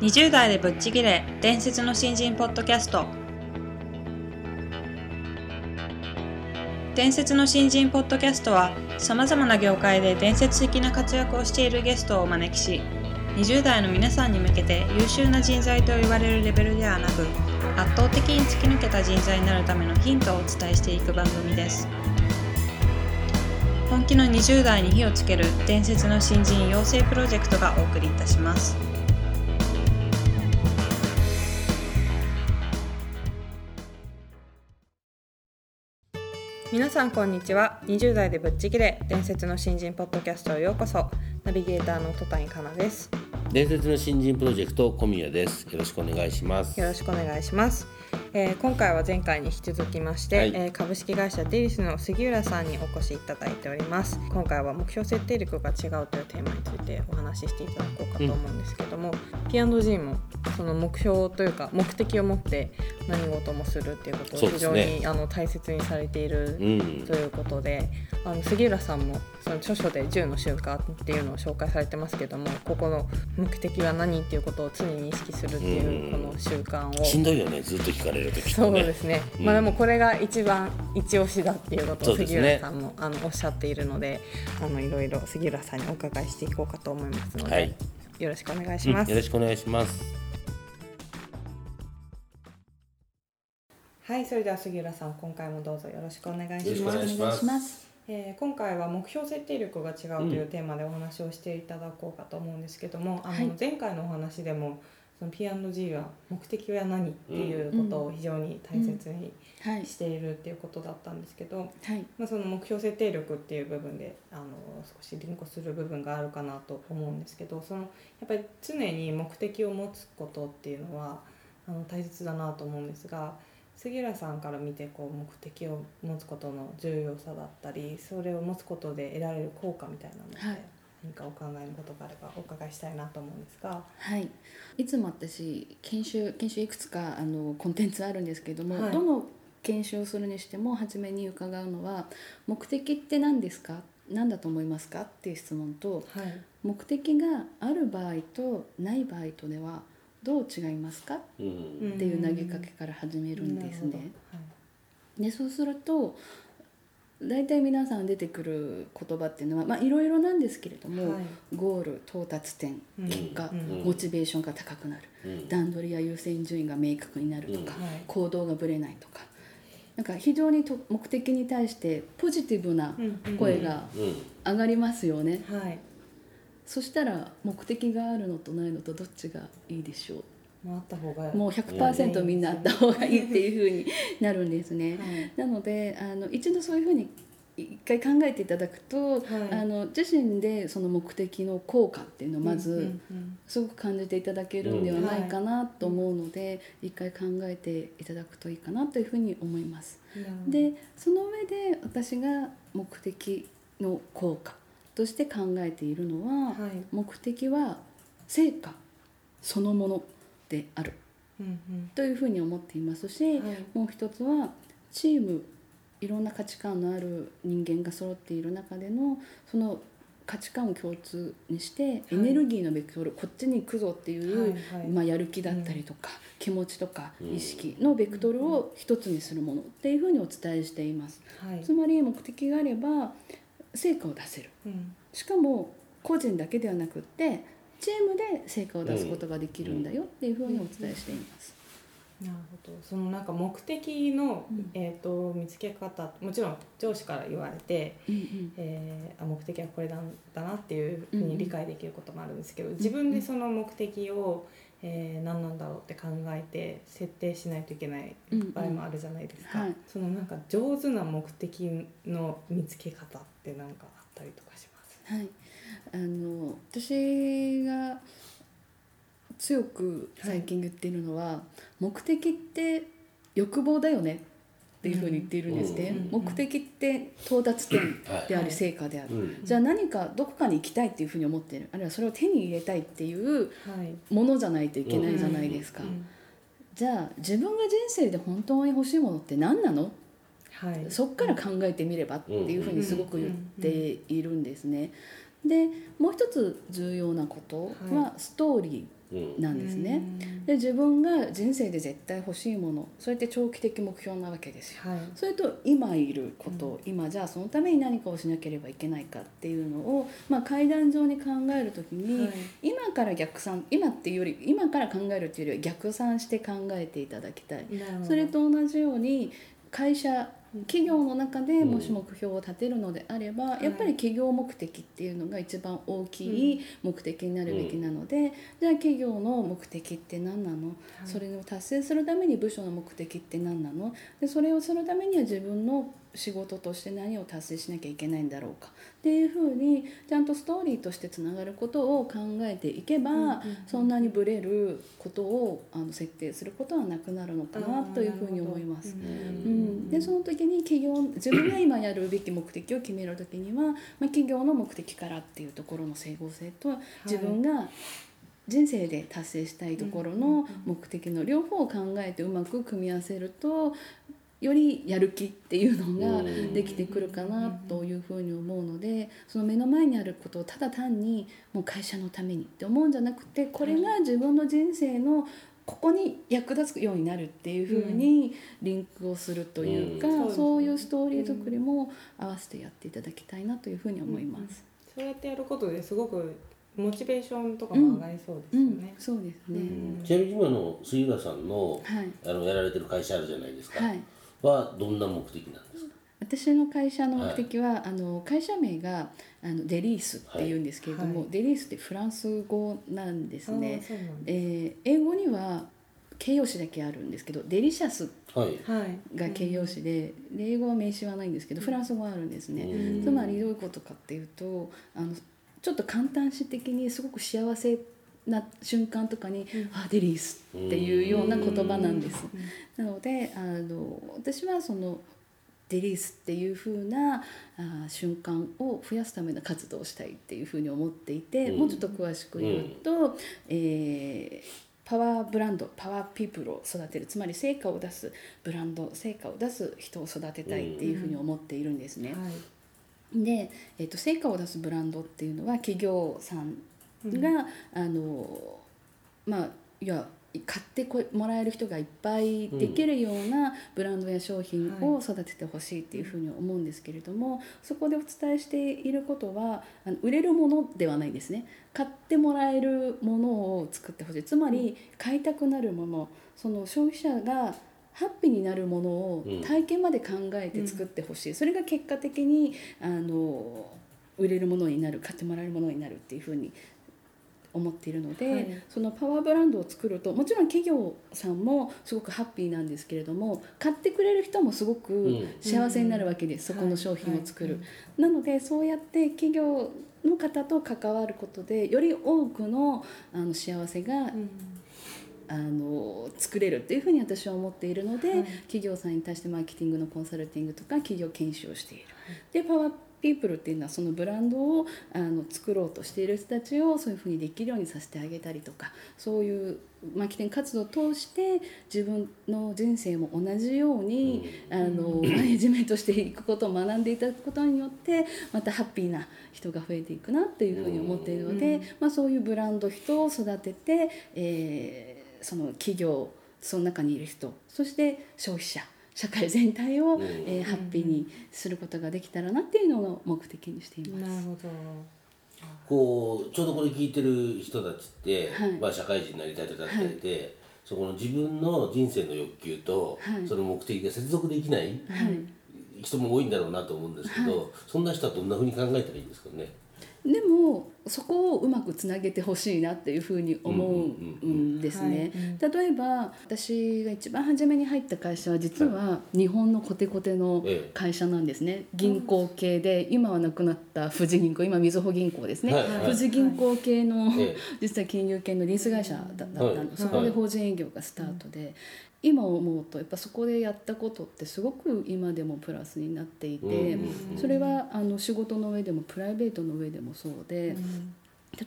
20代でぶっちぎれ伝説の新人ポッドキャスト。伝説の新人ポッドキャストはさまざまな業界で伝説的な活躍をしているゲストをお招きし20代の皆さんに向けて優秀な人材と言われるレベルではなく圧倒的に突き抜けた人材になるためのヒントをお伝えしていく番組です。本気の20代に火をつける伝説の新人養成プロジェクトがお送りいたします。皆さんこんにちは。20代でぶっちぎれ伝説の新人ポッドキャストへようこそ。ナビゲーターの戸谷香奈です。伝説の新人プロジェクト小宮です。よろしくお願いします。よろしくお願いします、えー今回は前回に引き続きまして、はい。えー株式会社デリスの杉浦さんにお越しいただいております。今回は目標設定力が違うというテーマについてお話ししていただこうかと思うんですけども、P&G もその目標というか目的を持って何事もするっていうことを非常そうですね。に、あの大切にされているうん。ということであの杉浦さんもその著書で10の習慣っていうのを紹介されてますけどもここの目的は何っていうことを常に意識するっていううん。この習慣を。しんどいよねずっと聞かれる時そうですね、うん。まあでもこれが一番一押しだっていうことを杉浦さんもあのおっしゃっているのであのいろいろ杉浦さんにお伺いしていこうかと思いますので、はい。よろしくお願いしうんます。よろしくお願いします。はい、それでは杉浦さん今回もどうぞよろしくお願いします。お願いしますお願いします。えー今回は目標設定力が違うというテーマでお話をしていただこうかと思うんですけども、あはい。の前回のお話でもその P&G は目的は何っていうことを非常に大切にはいしているっていうことだったんですけど、はいまあ、その目標設定力っていう部分であの少しリンクする部分があるかなと思うんですけどそのやっぱり常に目的を持つことっていうのはあの大切だなと思うんですが杉浦さんから見てこう目的を持つことの重要さだったりそれを持つことで得られる効果みたいなのって、はい何かお考えのことがあればお伺いしたいなと思うんですが。はい。いつも私研修研修いくつかあのコンテンツあるんですけども、はい。どの研修をするにしても初めに伺うのは目的って何ですか？何だと思いますか？っていう質問とはい。目的がある場合とない場合とではどう違いますか？うん。うん。っていう投げかけから始めるんですなるね。でそうすると大体皆さん出てくる言葉っていうのはまあいろいろなんですけれども、はい。ゴール到達点うん。結果、うん。モチベーションが高くなる。うん。段取りや優先順位が明確になるとか、うんはい。行動がぶれないとか。なんか非常にと目的に対してポジティブな声がうん。上がりますよね、はい。そしたら目的があるのとないのとどっちがいいでしょまああった方がうもう100%みんなあった方がいいっていうふうになるんですね。はい。なのであの一度そういうふうに一回考えていただくと、はい。あの自身でその目的の効果っていうのをまず、すごく感じていただけるんではないかなと思うので、一回考えていただくといいかなというふうに思います。でその上で私が目的の効果として考えているのは、はい。目的は成果そのものである。うんうん。というふうに思っていますし、はい。もう一つはチームいろんな価値観のある人間が揃っている中でのその価値観を共通にしてエネルギーのベクトル、こっちに行くぞっていう、はいはい。まあ、やる気だったりとか、気持ちとかうん。意識のベクトルを一つにするものっていうふうにお伝えしています。はい。つまり目的があれば成果を出せる。うん。しかも個人だけではなくってチームで成果を出すことができるんだよっていうふうにお伝えしています。なるほど。そのなんか目的の、うん。えー、と見つけ方もちろん上司から言われて、うんうん。えーあ目的はこれなんだなっていうふうに理解できることもあるんですけど、自分でその目的を、えー何なんだろうって考えて設定しないといけない場合もあるじゃないですか、うんはい。そのなんか上手な目的の見つけ方って何かあったりとかします？はい、あの私が強く最近言っているのは、目的って欲望だよねっていうふうに言っているんですね、うん。目的って到達点であはい。り成果である、うん。じゃあ何かどこかに行きたいっていうふうに思っているあるいはそれを手に入れたいっていうはい。ものじゃないといけないじゃないですか、うん。じゃあ自分が人生で本当に欲しいものって何なの？っはい。そっから考えてみればっていうふうにすごく言っているんですね。でもう一つ重要なことはストーリうん。ーなんですね。うん。で自分が人生で絶対欲しいものそれって長期的目標なわけですよ。はい。それと今いること、今じゃあそのために何かをしなければいけないかっていうのを、まあ、階段上に考える時に、はい。今から逆算今っていうより今から考えるっていうよりは逆算して考えていただきたい。それと同じように会社企業の中でもし目標を立てるのであれば、い。やっぱり企業目的っていうのが一番大きい目的になるべきなので、じゃあ企業の目的って何なの、それを達成するために部署の目的って何なの？でそれをするためには自分の仕事として何を達成しなきゃいけないんだろうか。っていうふうにちゃんとストーリーとしてつながることを考えていけば、うんうんうん。そんなにブレることをあの設定することはなくなるのかなというふうに思います。うん、でその時に企業自分が今やるべき目的を決める時には、まあ、企業の目的からっていうところの整合性と自分が人生で達成したいところの目的の両方を考えてうまく組み合わせるとよりやる気っていうのができてくるかなというふうに思うのでその目の前にあることをただ単にもう会社のためにって思うんじゃなくてこれが自分の人生のここに役立つようになるっていうふうにリンクをするというか、うん。そういうストーリー作りも合わせてやっていただきたいなというふうに思います。そうやってやることですごくモチベーションとかも上がりそうですうん。よね、。そうですね。うん。ちなみに今の杉浦さんの,、はい。あのやられてる会社あるじゃないですか、はい。はどんな目的なんですか？私の会社の目的は、あの会社名があのデリースっていうんですけれども、はい。デリースってフランス語なんですね。そうなんだえー英語には形容詞だけあるんですけどデリシャスはい。はいが形容詞で,、で英語は名詞はないんですけどフランス語はあるんですね。うん。つまりどういうことかっていうとあのちょっと簡単詞的にすごく幸せな瞬間とかに「あデリース」っていうような言葉なんです。なのであの私はそのデリースっていう風なあ瞬間を増やすための活動をしたいっていう風に思っていて、うん。もうちょっと詳しく言うと、えーパワーブランドパワーピープルを育てるつまり成果を出すブランド成果を出す人を育てたいっていう風に思っているんですね。はい。で、えー、と成果を出すブランドっていうのは企業さんが、あのまあいや買ってこもらえる人がいっぱいできるようなブランドや商品を育ててほしいっていうふうに思うんですけれども、そこでお伝えしていることはあの売れるものではないんですね。買ってもらえるものを作ってほしい。つまり買いたくなるものその消費者がハッピーになるものをうん。体験まで考えて作ってほしい、それが結果的にあの売れるものになる買ってもらえるものになるっていうふうに思っているので、はい。そのパワーブランドを作るともちろん企業さんもすごくハッピーなんですけれども買ってくれる人もすごくん。幸せになるわけです、そこの商品を作る。はい。なのでそうやって企業の方と関わることでより多くのあの幸せがうん。あの作れるっていうふうに私は思っているので、はい。企業さんに対してマーケティングのコンサルティングとか企業研修をしている。でパワーピープルっていうのはそのブランドをあの作ろうとしている人たちをそういうふうにできるようにさせてあげたりとかそういうマーケティング活動を通して自分の人生も同じように、あのマネジメントしていくことを学んでいただくことによってまたハッピーな人が増えていくなっていうふうに思っているので、うん。まあ、そういうブランド人を育てて、えーその企業その中にいる人そして消費者社会全体を、うん。えーハッピーにすることができたらなっていうのを目的にしています。なるほど。こうちょうどこれ聞いてる人たちって、はい。まあ、社会人になりたい方だったりで、そこの自分の人生の欲求と、はい。その目的が接続できないはい。人も多いんだろうなと思うんですけど、そんな人はどんなふうに考えたらいいんですかね？でもそこをうまくつなげてほしいなっていうふうに思うんですね。例えば私が一番初めに入った会社は実は日本のコテコテのええ会社なんですね。銀行系で今はなくなった富士銀行今みずほ銀行ですね、はいはい。富士銀行系の、ええ 実は金融系のリース会社だだったの、はい。そこで法人営業がスタートで、今思うとやっぱそこでやったことってすごく今でもプラスになっていて、うんそれはあの仕事の上でもプライベートの上でもそうで。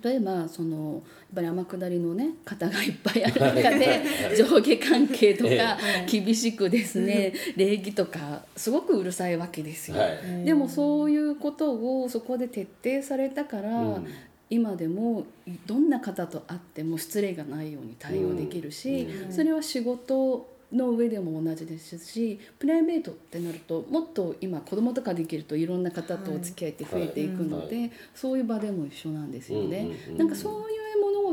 例えばそのやっぱり天下りのね方がいっぱいある中で 上下関係とか厳しくですね礼儀とかすごくうるさいわけですよ。はい。でもそういうことをそこで徹底されたから、うん今でもどんな方と会っても失礼がないように対応できるし、うん。それは仕事の上でも同じですしプライベートってなるともっと今子供とかできるといろんな方とお付き合いって増えていくので、そういう場でも一緒なんですよね。うんうんうんなんかそういう物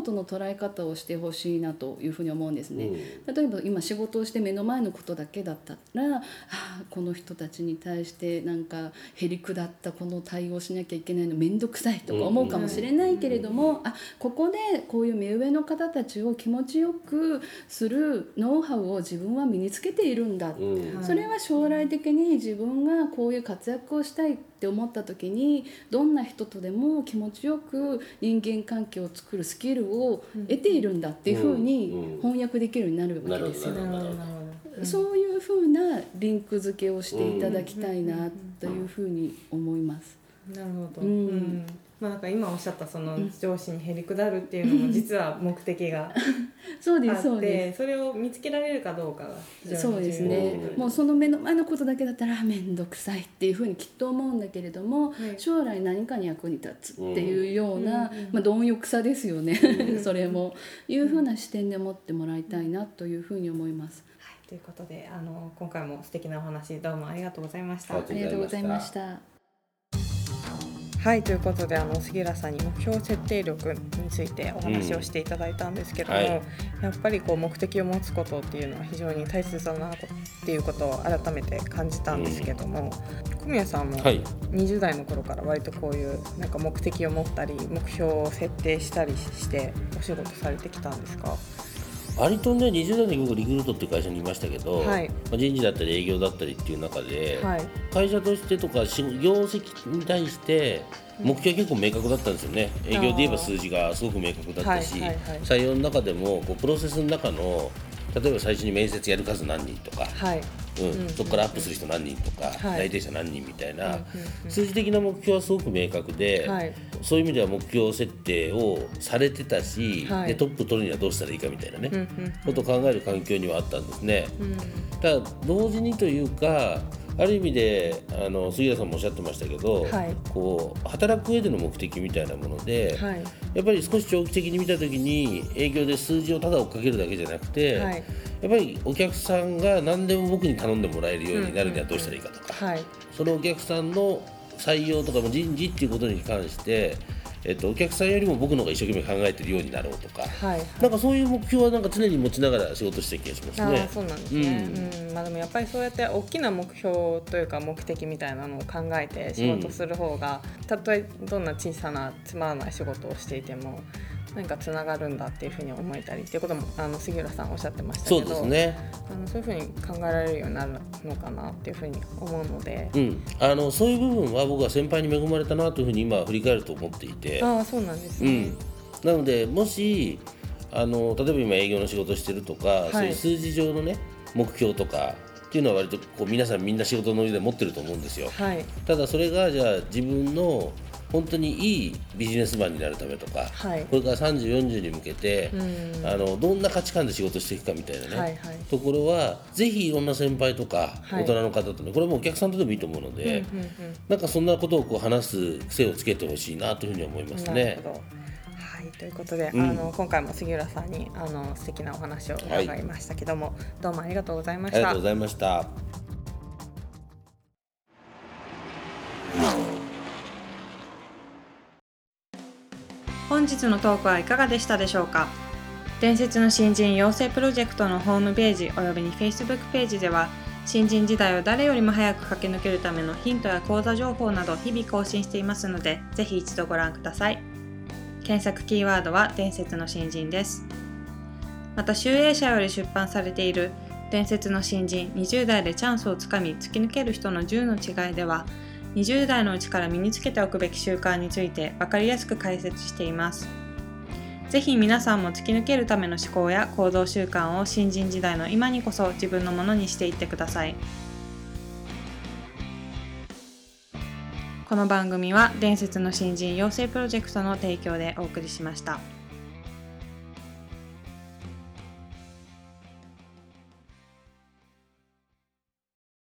事の捉え方をしてほしいなというふうに思うんですね。例えば今仕事をして目の前のことだけだったらああこの人たちに対してなんかへりくだったこの対応しなきゃいけないの面倒くさいとか思うかもしれないけれども、あここでこういう目上の方たちを気持ちよくするノウハウを自分は身につけているんだ、うん。はいそれは将来的に自分がこういう活躍をしたいって思った時にどんな人とでも気持ちよく人間関係を作るスキルを得ているんだっていうふううんにうん翻訳できるようになるわけですよ。なるほどなるほどなるほどそういうふうなリンク付けをしていただきたいなというふうに思います。なるほど、うんうんまあなんか今おっしゃったその上司にへりくだるっていうのも実は目的が そうであすそうでってそれを見つけられるかどうかが非常にす。そうですねうん。もうその目の前のことだけだったら面倒くさいっていうふうにきっと思うんだけれども、はい将来何かに役に立つっていうような、うんまあ貪欲さですよね。うん それもいうふうな視点で持ってもらいたいなというふうに思います。はい、ということであの今回も素敵なお話どうもありがとうございました。あありがとうございました。はいということであの杉浦さんに目標設定力についてお話をしていただいたんですけども、うんはい。やっぱりこう目的を持つことっていうのは非常に大切だなっていうことを改めて感じたんですけども、小宮さんもはい。20代の頃から割とこういうなんか目的を持ったり目標を設定したりしてお仕事されてきたんですか？割とね20代の僕リクルートっていう会社にいましたけど、はい。まあ、人事だったり営業だったりっていう中で、はい。会社としてとかし業績に対して目標は結構明確だったんですよね、営業で言えば数字がすごく明確だったし、はいはいはい。採用の中でもこうプロセスの中の例えば最初に面接やる数何人とか、はい。うんうんそこからアップする人何人とか、はい。内定者何人みたいな、数字的な目標はすごく明確で、はい。そういう意味では目標設定をされてたし、はい。でトップ取るにはどうしたらいいかみたいなね、ことを考える環境にはあったんですね。うん。ただ同時にというかある意味であの杉浦さんもおっしゃってましたけど、はい。こう働く上での目的みたいなもので、はい。やっぱり少し長期的に見た時に営業で数字をただ追っかけるだけじゃなくて、はい。やっぱりお客さんが何でも僕に頼んでもらえるようになるにはどうしたらいいかとか、はい。そのお客さんの採用とかも人事っていうことに関して、えっと、お客さんよりも僕の方が一生懸命考えてるようになろうとか、はいなんかそういう目標はなんか常に持ちながら仕事してる気がしますね。そうなんですね、うん。まあ、でもやっぱりそうやって大きな目標というか目的みたいなのを考えて仕事する方が、たとえどんな小さなつまらない仕事をしていても何かつながるんだっていうふうに思えたりっていうこともあの杉浦さんおっしゃってましたけそどうですね、あのそういうふうに考えられるようになるのかなっていうふうに思うので。うん、あのそういう部分は僕は先輩に恵まれたなというふうに今振り返ると思っていて、ああそうなんですね、うん、なのでもしあの例えば今営業の仕事してるとか、い。そういう数字上のね目標とかっていうのは割とこう皆さんみんな仕事の上で持ってると思うんですよ。はい。ただそれがじゃあ自分の本当にいいビジネスマンになるためとか、はい。これから3040に向けて、うん。あのどんな価値観で仕事していくかみたいなね、はいはい。ところはぜひいろんな先輩とかはい。大人の方とね、これはもうお客さんとでもいいと思うので、うんうんうん。なんかそんなことをこう話す癖をつけてほしいなというふうに思いますなねということで、うん。あの今回も杉浦さんにあの素敵なお話を伺いましたけども、どうもありがとうございました。ありがとうご。ざいました。本日のトークはいかがでしたでしょうか？伝説の新人養成プロジェクトのホームページおよびに Facebook ページでは新人時代を誰よりも早く駆け抜けるためのヒントや講座情報など日々更新していますのでぜひ一度ご覧ください。検索キーワードは伝説の新人です。また集英社より出版されている伝説の新人20代でチャンスをつかみ突き抜ける人の10の違いでは20代のうちから身につけておくべき習慣について分かりやすく解説しています。ぜひ皆さんも突き抜けるための思考や行動習慣を新人時代の今にこそ自分のものにしていってください。この番組は伝説の新人養成プロジェクトの提供でお送りしました。